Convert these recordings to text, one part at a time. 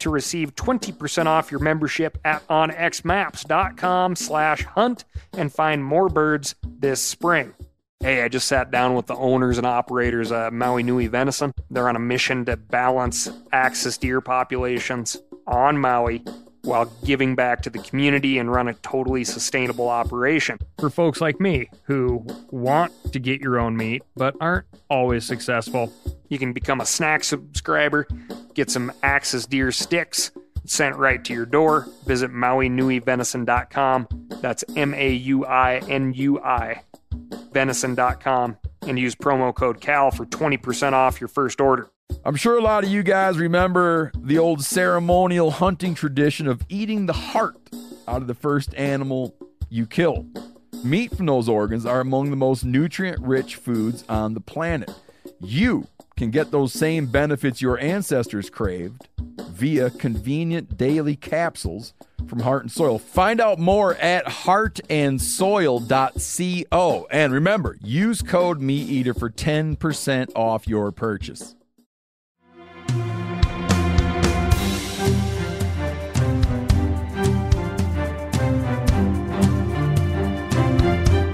to receive 20% off your membership at onxmaps.com slash hunt and find more birds this spring. Hey, I just sat down with the owners and operators of Maui Nui Venison. They're on a mission to balance axis deer populations on Maui while giving back to the community and run a totally sustainable operation. For folks like me who want to get your own meat but aren't always successful, you can become a snack subscriber, get some Axis deer sticks sent right to your door. Visit MauiNuiVenison.com. That's M A U I N U I venison.com and use promo code CAL for 20% off your first order. I'm sure a lot of you guys remember the old ceremonial hunting tradition of eating the heart out of the first animal you kill. Meat from those organs are among the most nutrient rich foods on the planet. You can get those same benefits your ancestors craved via convenient daily capsules from Heart and Soil. Find out more at heartandsoil.co. And remember, use code MeatEater for 10% off your purchase.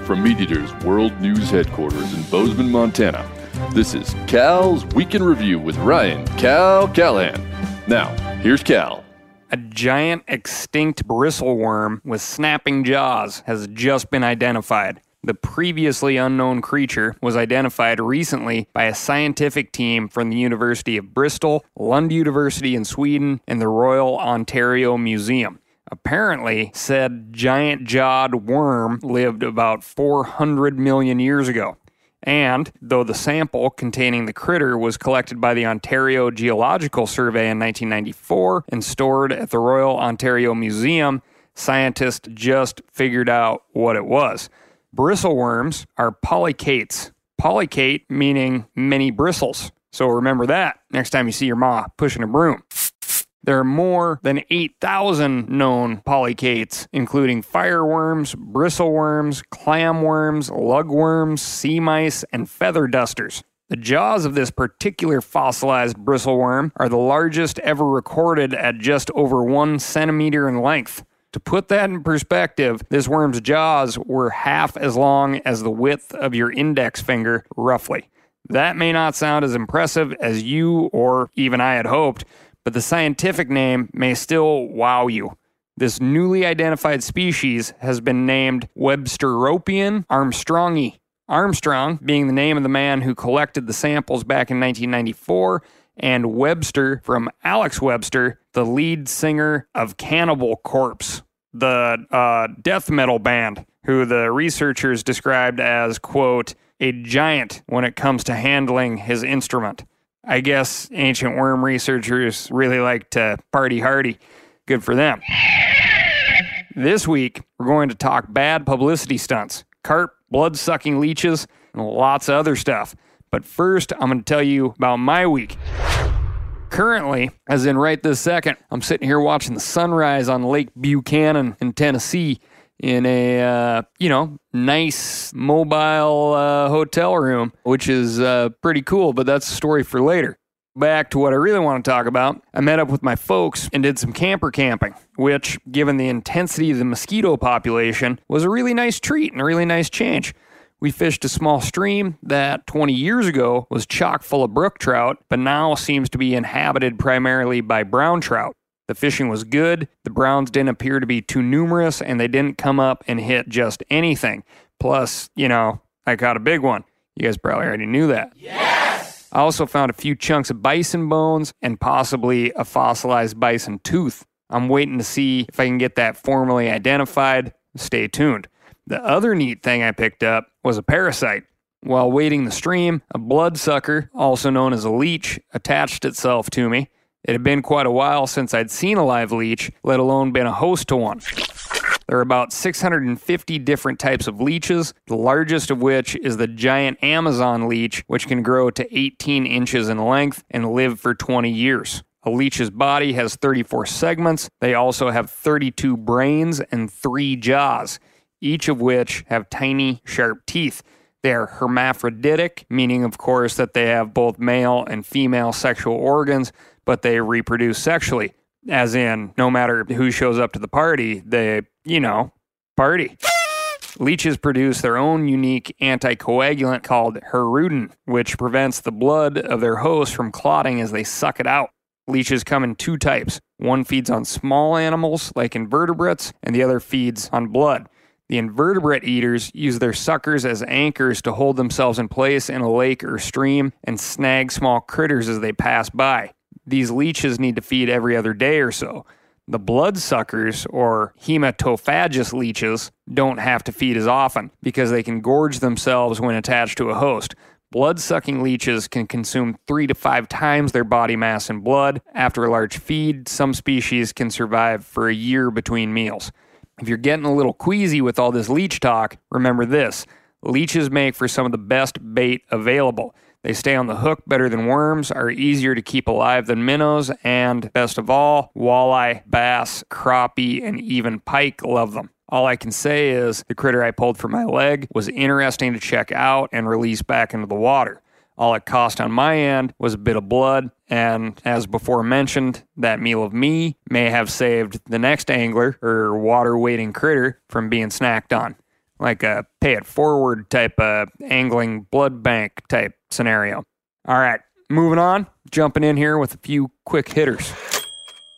From MeatEater's World News Headquarters in Bozeman, Montana, this is Cal's Week in Review with Ryan Cal Callahan. Now, here's Cal. A giant extinct bristleworm with snapping jaws has just been identified. The previously unknown creature was identified recently by a scientific team from the University of Bristol, Lund University in Sweden, and the Royal Ontario Museum. Apparently, said giant jawed worm lived about 400 million years ago. And though the sample containing the critter was collected by the Ontario Geological Survey in 1994 and stored at the Royal Ontario Museum, scientists just figured out what it was. Bristleworms are polychaetes. Polychaete meaning many bristles. So remember that next time you see your ma pushing a broom. There are more than 8,000 known polychaetes, including fireworms, bristleworms, clamworms, lugworms, sea mice, and feather dusters. The jaws of this particular fossilized bristleworm are the largest ever recorded at just over one centimeter in length. To put that in perspective, this worm's jaws were half as long as the width of your index finger, roughly. That may not sound as impressive as you or even I had hoped, but the scientific name may still wow you. This newly identified species has been named Websteroprion armstrongi. Armstrong being the name of the man who collected the samples back in 1994, and Webster from Alex Webster, the lead singer of Cannibal Corpse, the uh, death metal band, who the researchers described as, quote, a giant when it comes to handling his instrument. I guess ancient worm researchers really like to party hardy. Good for them. This week, we're going to talk bad publicity stunts, carp, blood sucking leeches, and lots of other stuff. But first, I'm going to tell you about my week. Currently, as in right this second, I'm sitting here watching the sunrise on Lake Buchanan in Tennessee in a uh, you know nice mobile uh, hotel room, which is uh, pretty cool. But that's a story for later. Back to what I really want to talk about. I met up with my folks and did some camper camping, which, given the intensity of the mosquito population, was a really nice treat and a really nice change. We fished a small stream that 20 years ago was chock full of brook trout, but now seems to be inhabited primarily by brown trout. The fishing was good, the browns didn't appear to be too numerous, and they didn't come up and hit just anything. Plus, you know, I caught a big one. You guys probably already knew that. Yes! I also found a few chunks of bison bones and possibly a fossilized bison tooth. I'm waiting to see if I can get that formally identified. Stay tuned. The other neat thing I picked up was a parasite. While wading the stream, a bloodsucker, also known as a leech, attached itself to me. It had been quite a while since I'd seen a live leech, let alone been a host to one. There are about 650 different types of leeches, the largest of which is the giant Amazon leech, which can grow to 18 inches in length and live for 20 years. A leech's body has 34 segments. They also have 32 brains and three jaws, each of which have tiny, sharp teeth. They are hermaphroditic, meaning, of course, that they have both male and female sexual organs, but they reproduce sexually. As in, no matter who shows up to the party, they, you know, party. Leeches produce their own unique anticoagulant called hirudin, which prevents the blood of their host from clotting as they suck it out. Leeches come in two types. One feeds on small animals, like invertebrates, and the other feeds on blood. The invertebrate eaters use their suckers as anchors to hold themselves in place in a lake or stream and snag small critters as they pass by. These leeches need to feed every other day or so. The bloodsuckers, or hematophagous leeches, don't have to feed as often because they can gorge themselves when attached to a host. Blood sucking leeches can consume three to five times their body mass in blood. After a large feed, some species can survive for a year between meals. If you're getting a little queasy with all this leech talk, remember this leeches make for some of the best bait available. They stay on the hook better than worms, are easier to keep alive than minnows, and best of all, walleye, bass, crappie, and even pike love them. All I can say is the critter I pulled from my leg was interesting to check out and release back into the water. All it cost on my end was a bit of blood, and as before mentioned, that meal of me may have saved the next angler or water wading critter from being snacked on. Like a pay it forward type of angling blood bank type scenario. All right, moving on, jumping in here with a few quick hitters.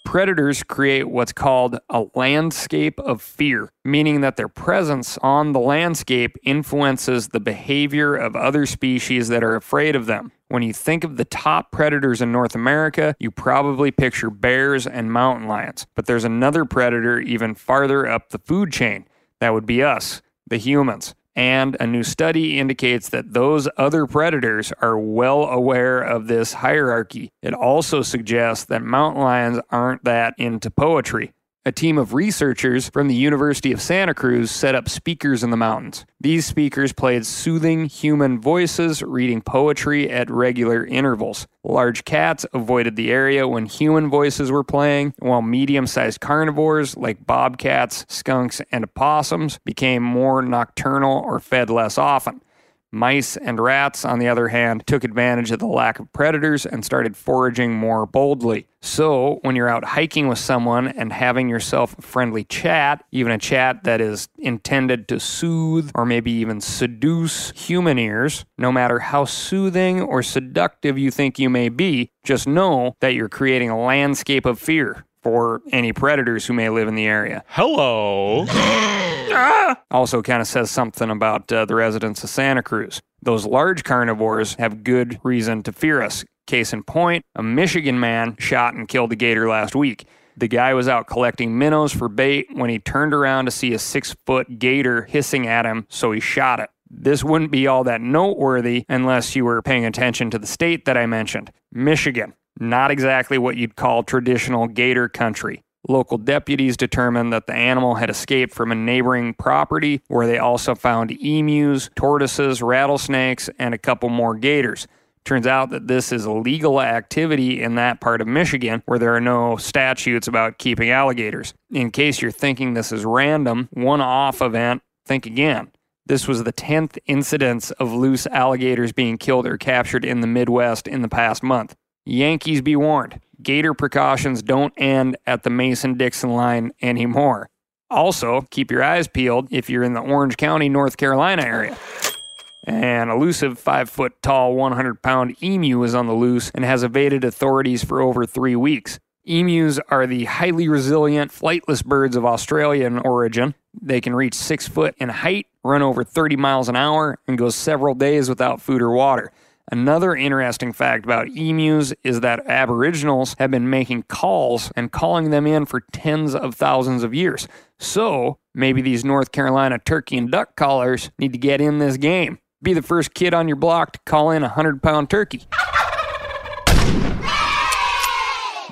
Predators create what's called a landscape of fear, meaning that their presence on the landscape influences the behavior of other species that are afraid of them. When you think of the top predators in North America, you probably picture bears and mountain lions. But there's another predator even farther up the food chain. That would be us, the humans. And a new study indicates that those other predators are well aware of this hierarchy. It also suggests that mountain lions aren't that into poetry. A team of researchers from the University of Santa Cruz set up speakers in the mountains. These speakers played soothing human voices, reading poetry at regular intervals. Large cats avoided the area when human voices were playing, while medium sized carnivores like bobcats, skunks, and opossums became more nocturnal or fed less often. Mice and rats, on the other hand, took advantage of the lack of predators and started foraging more boldly. So, when you're out hiking with someone and having yourself a friendly chat, even a chat that is intended to soothe or maybe even seduce human ears, no matter how soothing or seductive you think you may be, just know that you're creating a landscape of fear for any predators who may live in the area. Hello. Also, kind of says something about uh, the residents of Santa Cruz. Those large carnivores have good reason to fear us. Case in point, a Michigan man shot and killed a gator last week. The guy was out collecting minnows for bait when he turned around to see a six foot gator hissing at him, so he shot it. This wouldn't be all that noteworthy unless you were paying attention to the state that I mentioned Michigan. Not exactly what you'd call traditional gator country. Local deputies determined that the animal had escaped from a neighboring property where they also found emus, tortoises, rattlesnakes, and a couple more gators. Turns out that this is a legal activity in that part of Michigan where there are no statutes about keeping alligators. In case you're thinking this is random, one off event, think again. This was the 10th incidence of loose alligators being killed or captured in the Midwest in the past month. Yankees be warned. Gator precautions don't end at the Mason Dixon line anymore. Also, keep your eyes peeled if you're in the Orange County, North Carolina area. An elusive 5 foot tall, 100 pound emu is on the loose and has evaded authorities for over three weeks. Emus are the highly resilient, flightless birds of Australian origin. They can reach 6 foot in height, run over 30 miles an hour, and go several days without food or water. Another interesting fact about emus is that Aboriginals have been making calls and calling them in for tens of thousands of years. So maybe these North Carolina turkey and duck callers need to get in this game. Be the first kid on your block to call in a 100 pound turkey.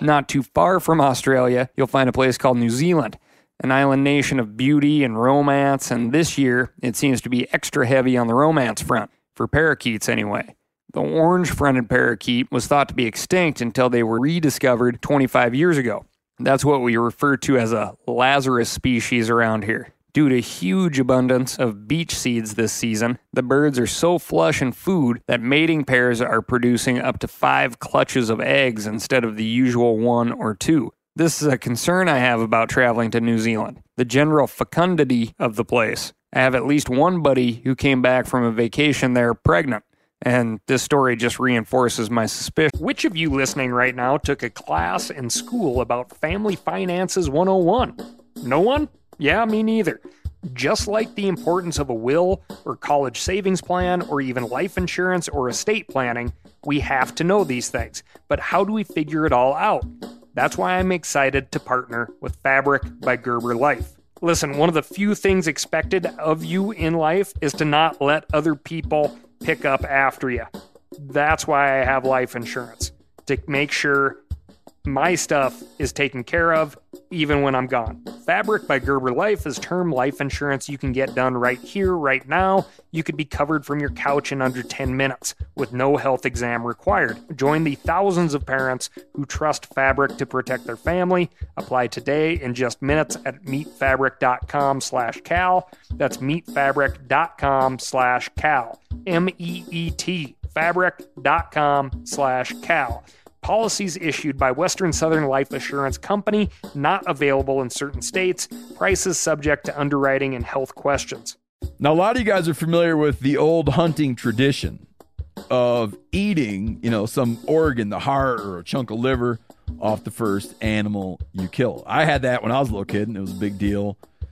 Not too far from Australia, you'll find a place called New Zealand. an island nation of beauty and romance, and this year it seems to be extra heavy on the romance front, for parakeets anyway. The orange fronted parakeet was thought to be extinct until they were rediscovered 25 years ago. That's what we refer to as a Lazarus species around here. Due to huge abundance of beech seeds this season, the birds are so flush in food that mating pairs are producing up to five clutches of eggs instead of the usual one or two. This is a concern I have about traveling to New Zealand. The general fecundity of the place. I have at least one buddy who came back from a vacation there pregnant. And this story just reinforces my suspicion. Which of you listening right now took a class in school about Family Finances 101? No one? Yeah, me neither. Just like the importance of a will or college savings plan or even life insurance or estate planning, we have to know these things. But how do we figure it all out? That's why I'm excited to partner with Fabric by Gerber Life. Listen, one of the few things expected of you in life is to not let other people pick up after you. That's why I have life insurance to make sure my stuff is taken care of even when I'm gone. Fabric by Gerber Life is term life insurance you can get done right here, right now. You could be covered from your couch in under 10 minutes with no health exam required. Join the thousands of parents who trust Fabric to protect their family. Apply today in just minutes at meetfabric.com slash cal. That's meetfabric.com slash cal. M-E-E-T fabric.com slash cal. Policies issued by Western Southern Life Assurance Company, not available in certain states. Prices subject to underwriting and health questions. Now, a lot of you guys are familiar with the old hunting tradition of eating, you know, some organ, the heart or a chunk of liver off the first animal you kill. I had that when I was a little kid, and it was a big deal.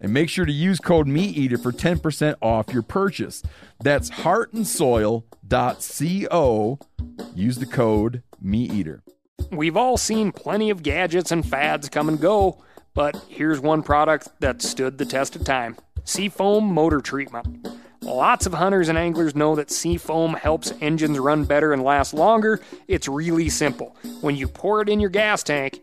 and make sure to use code MeatEater for 10% off your purchase. That's heartandsoil.co. Use the code MeatEater. We've all seen plenty of gadgets and fads come and go, but here's one product that stood the test of time Seafoam Motor Treatment. Lots of hunters and anglers know that seafoam helps engines run better and last longer. It's really simple. When you pour it in your gas tank,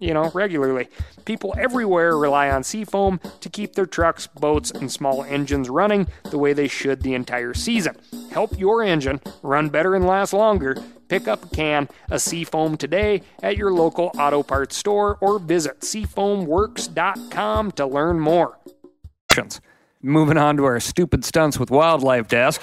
you know, regularly. People everywhere rely on Seafoam to keep their trucks, boats, and small engines running the way they should the entire season. Help your engine run better and last longer. Pick up a can of Seafoam today at your local auto parts store or visit seafoamworks.com to learn more. Moving on to our stupid stunts with wildlife desk.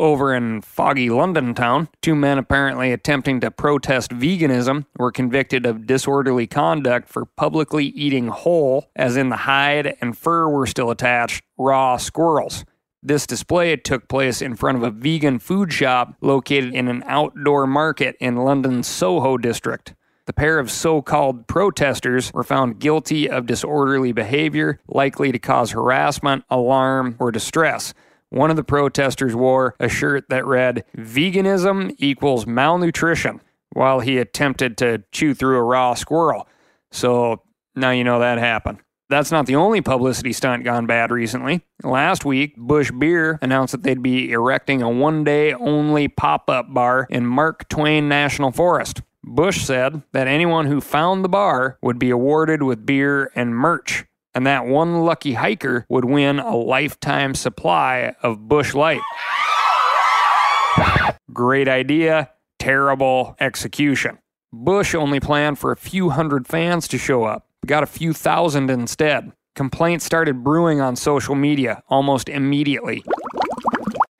Over in foggy London town, two men apparently attempting to protest veganism were convicted of disorderly conduct for publicly eating whole, as in the hide and fur were still attached, raw squirrels. This display took place in front of a vegan food shop located in an outdoor market in London's Soho district. The pair of so called protesters were found guilty of disorderly behavior likely to cause harassment, alarm, or distress. One of the protesters wore a shirt that read, Veganism equals malnutrition, while he attempted to chew through a raw squirrel. So now you know that happened. That's not the only publicity stunt gone bad recently. Last week, Busch Beer announced that they'd be erecting a one day only pop up bar in Mark Twain National Forest. Busch said that anyone who found the bar would be awarded with beer and merch. And that one lucky hiker would win a lifetime supply of Busch Light. Great idea, terrible execution. Busch only planned for a few hundred fans to show up, got a few thousand instead. Complaints started brewing on social media almost immediately.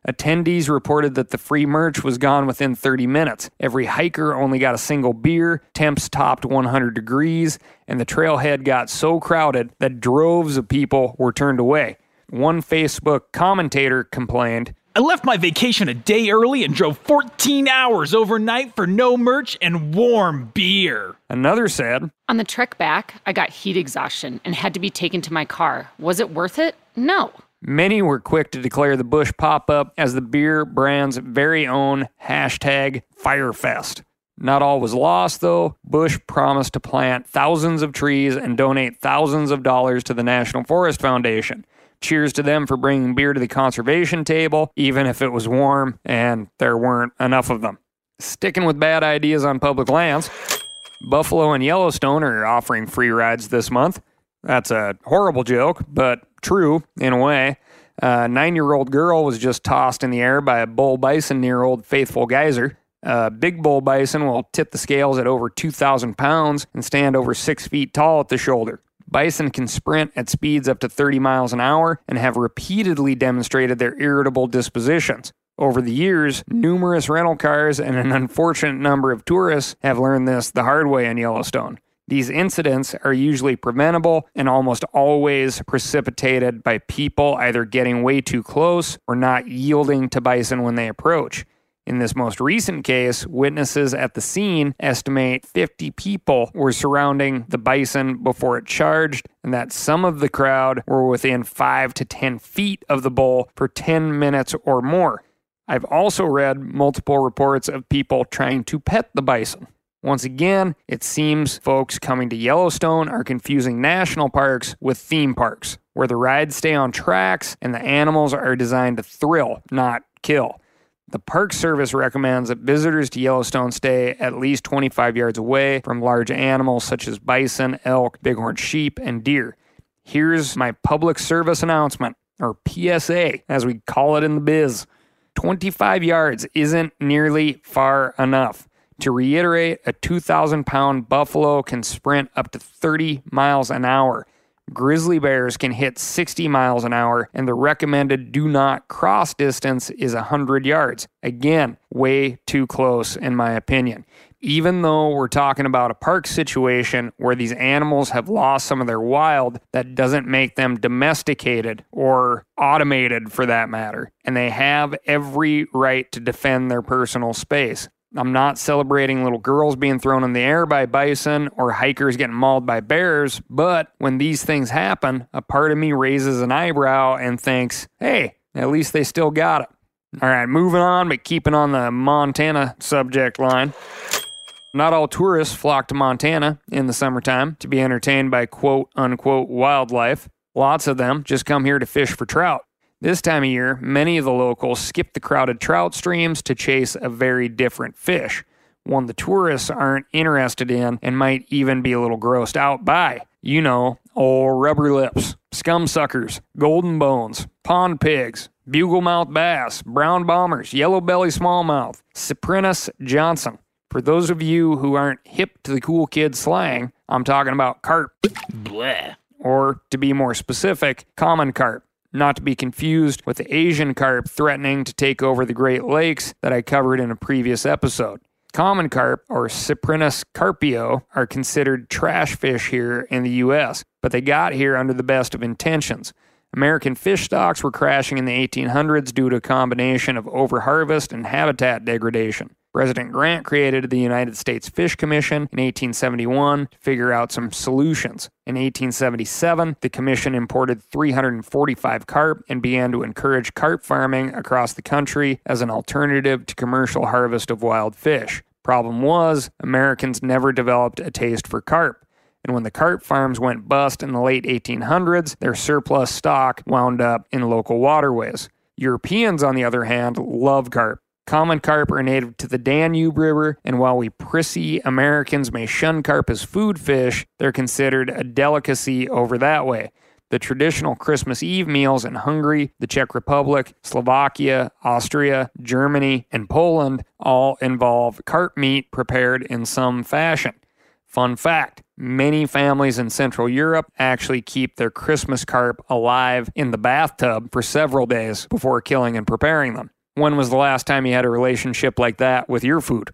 Attendees reported that the free merch was gone within 30 minutes. Every hiker only got a single beer, temps topped 100 degrees, and the trailhead got so crowded that droves of people were turned away. One Facebook commentator complained, I left my vacation a day early and drove 14 hours overnight for no merch and warm beer. Another said, On the trek back, I got heat exhaustion and had to be taken to my car. Was it worth it? No. Many were quick to declare the Busch pop up as the beer brand's very own hashtag FyreFest. Not all was lost, though. Bush promised to plant thousands of trees and donate thousands of dollars to the National Forest Foundation. Cheers to them for bringing beer to the conservation table, even if it was warm and there weren't enough of them. Sticking with bad ideas on public lands, Buffalo and Yellowstone are offering free rides this month. That's a horrible joke, but true in a way. A nine year old girl was just tossed in the air by a bull bison near Old Faithful Geyser. A big bull bison will tip the scales at over 2,000 pounds and stand over six feet tall at the shoulder. Bison can sprint at speeds up to 30 miles an hour and have repeatedly demonstrated their irritable dispositions. Over the years, numerous rental cars and an unfortunate number of tourists have learned this the hard way in Yellowstone. These incidents are usually preventable and almost always precipitated by people either getting way too close or not yielding to bison when they approach. In this most recent case, witnesses at the scene estimate 50 people were surrounding the bison before it charged, and that some of the crowd were within 5 to 10 feet of the bull for 10 minutes or more. I've also read multiple reports of people trying to pet the bison. Once again, it seems folks coming to Yellowstone are confusing national parks with theme parks, where the rides stay on tracks and the animals are designed to thrill, not kill. The Park Service recommends that visitors to Yellowstone stay at least 25 yards away from large animals such as bison, elk, bighorn sheep, and deer. Here's my public service announcement, or PSA, as we call it in the biz 25 yards isn't nearly far enough. To reiterate, a 2,000 pound buffalo can sprint up to 30 miles an hour. Grizzly bears can hit 60 miles an hour, and the recommended do not cross distance is 100 yards. Again, way too close, in my opinion. Even though we're talking about a park situation where these animals have lost some of their wild, that doesn't make them domesticated or automated for that matter. And they have every right to defend their personal space. I'm not celebrating little girls being thrown in the air by bison or hikers getting mauled by bears, but when these things happen, a part of me raises an eyebrow and thinks, hey, at least they still got it. All right, moving on, but keeping on the Montana subject line. Not all tourists flock to Montana in the summertime to be entertained by quote unquote wildlife. Lots of them just come here to fish for trout. This time of year, many of the locals skip the crowded trout streams to chase a very different fish, one the tourists aren't interested in and might even be a little grossed out by. You know, old rubber lips, scum suckers, golden bones, pond pigs, bugle mouth bass, brown bombers, yellow belly smallmouth, Cyprinus johnson. For those of you who aren't hip to the cool kid slang, I'm talking about carp. Bleh. Or to be more specific, common carp not to be confused with the Asian carp threatening to take over the Great Lakes that I covered in a previous episode. Common carp, or Cyprinus carpio, are considered trash fish here in the U.S., but they got here under the best of intentions. American fish stocks were crashing in the 1800s due to a combination of overharvest and habitat degradation. President Grant created the United States Fish Commission in 1871 to figure out some solutions. In 1877, the commission imported 345 carp and began to encourage carp farming across the country as an alternative to commercial harvest of wild fish. Problem was, Americans never developed a taste for carp. And when the carp farms went bust in the late 1800s, their surplus stock wound up in local waterways. Europeans, on the other hand, love carp. Common carp are native to the Danube River, and while we prissy Americans may shun carp as food fish, they're considered a delicacy over that way. The traditional Christmas Eve meals in Hungary, the Czech Republic, Slovakia, Austria, Germany, and Poland all involve carp meat prepared in some fashion. Fun fact many families in Central Europe actually keep their Christmas carp alive in the bathtub for several days before killing and preparing them. When was the last time you had a relationship like that with your food?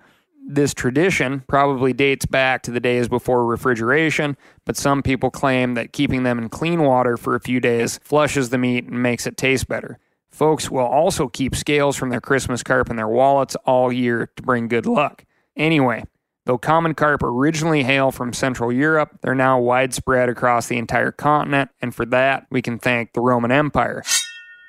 This tradition probably dates back to the days before refrigeration, but some people claim that keeping them in clean water for a few days flushes the meat and makes it taste better. Folks will also keep scales from their Christmas carp in their wallets all year to bring good luck. Anyway, though common carp originally hail from Central Europe, they're now widespread across the entire continent, and for that, we can thank the Roman Empire.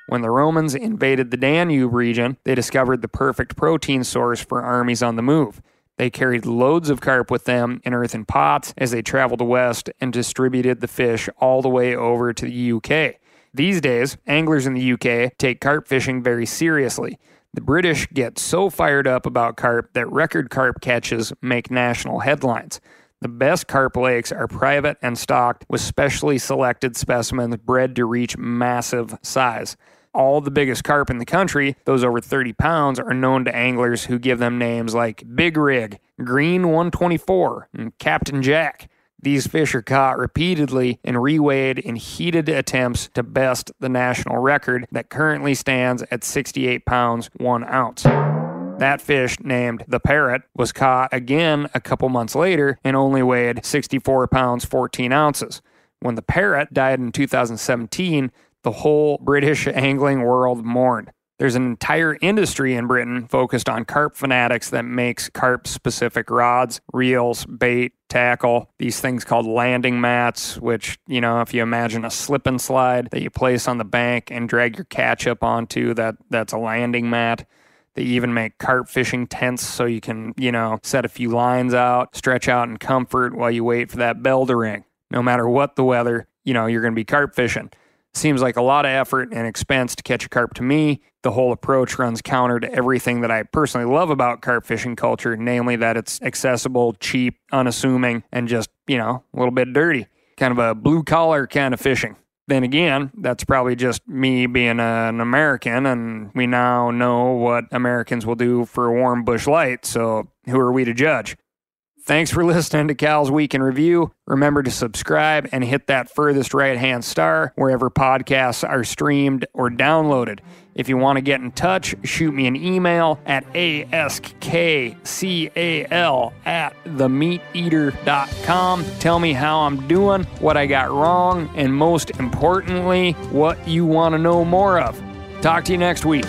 When the Romans invaded the Danube region, they discovered the perfect protein source for armies on the move. They carried loads of carp with them in earthen pots as they traveled west and distributed the fish all the way over to the UK. These days, anglers in the UK take carp fishing very seriously. The British get so fired up about carp that record carp catches make national headlines. The best carp lakes are private and stocked with specially selected specimens bred to reach massive size all the biggest carp in the country, those over 30 pounds, are known to anglers who give them names like Big Rig, Green 124, and Captain Jack. These fish are caught repeatedly and reweighed in heated attempts to best the national record that currently stands at 68 pounds 1 ounce. That fish, named the parrot, was caught again a couple months later and only weighed 64 pounds 14 ounces. When the parrot died in 2017, the whole British angling world mourned. There's an entire industry in Britain focused on carp fanatics that makes carp specific rods, reels, bait, tackle, these things called landing mats, which, you know, if you imagine a slip and slide that you place on the bank and drag your catch up onto, that that's a landing mat. They even make carp fishing tents so you can, you know, set a few lines out, stretch out in comfort while you wait for that bell to ring. No matter what the weather, you know, you're going to be carp fishing. Seems like a lot of effort and expense to catch a carp to me. The whole approach runs counter to everything that I personally love about carp fishing culture, namely that it's accessible, cheap, unassuming, and just, you know, a little bit dirty. Kind of a blue collar kind of fishing. Then again, that's probably just me being an American, and we now know what Americans will do for a warm Busch Light, so who are we to judge? Thanks for listening to Cal's Week in Review. Remember to subscribe and hit that furthest right hand star wherever podcasts are streamed or downloaded. If you want to get in touch, shoot me an email at askcal at themeateater.com. Tell me how I'm doing, what I got wrong, and most importantly, what you want to know more of. Talk to you next week.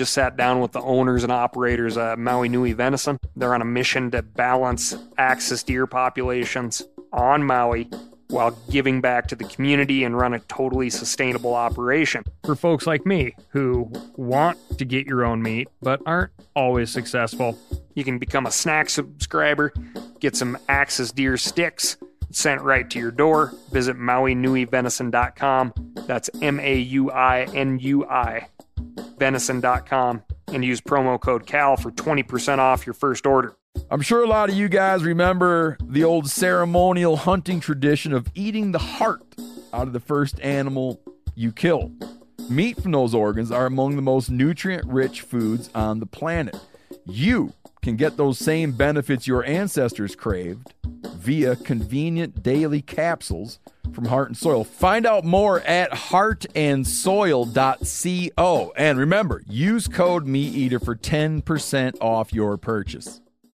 Just sat down with the owners and operators of Maui Nui Venison. They're on a mission to balance axis deer populations on Maui while giving back to the community and run a totally sustainable operation. For folks like me who want to get your own meat but aren't always successful, you can become a snack subscriber, get some Axis deer sticks sent right to your door. Visit MauiNuiVenison.com. That's M A U I N U I venison.com and use promo code CAL for 20% off your first order. I'm sure a lot of you guys remember the old ceremonial hunting tradition of eating the heart out of the first animal you kill. Meat from those organs are among the most nutrient rich foods on the planet. You can get those same benefits your ancestors craved via convenient daily capsules from Heart and Soil. Find out more at heartandsoil.co. And remember, use code MeatEater for 10% off your purchase.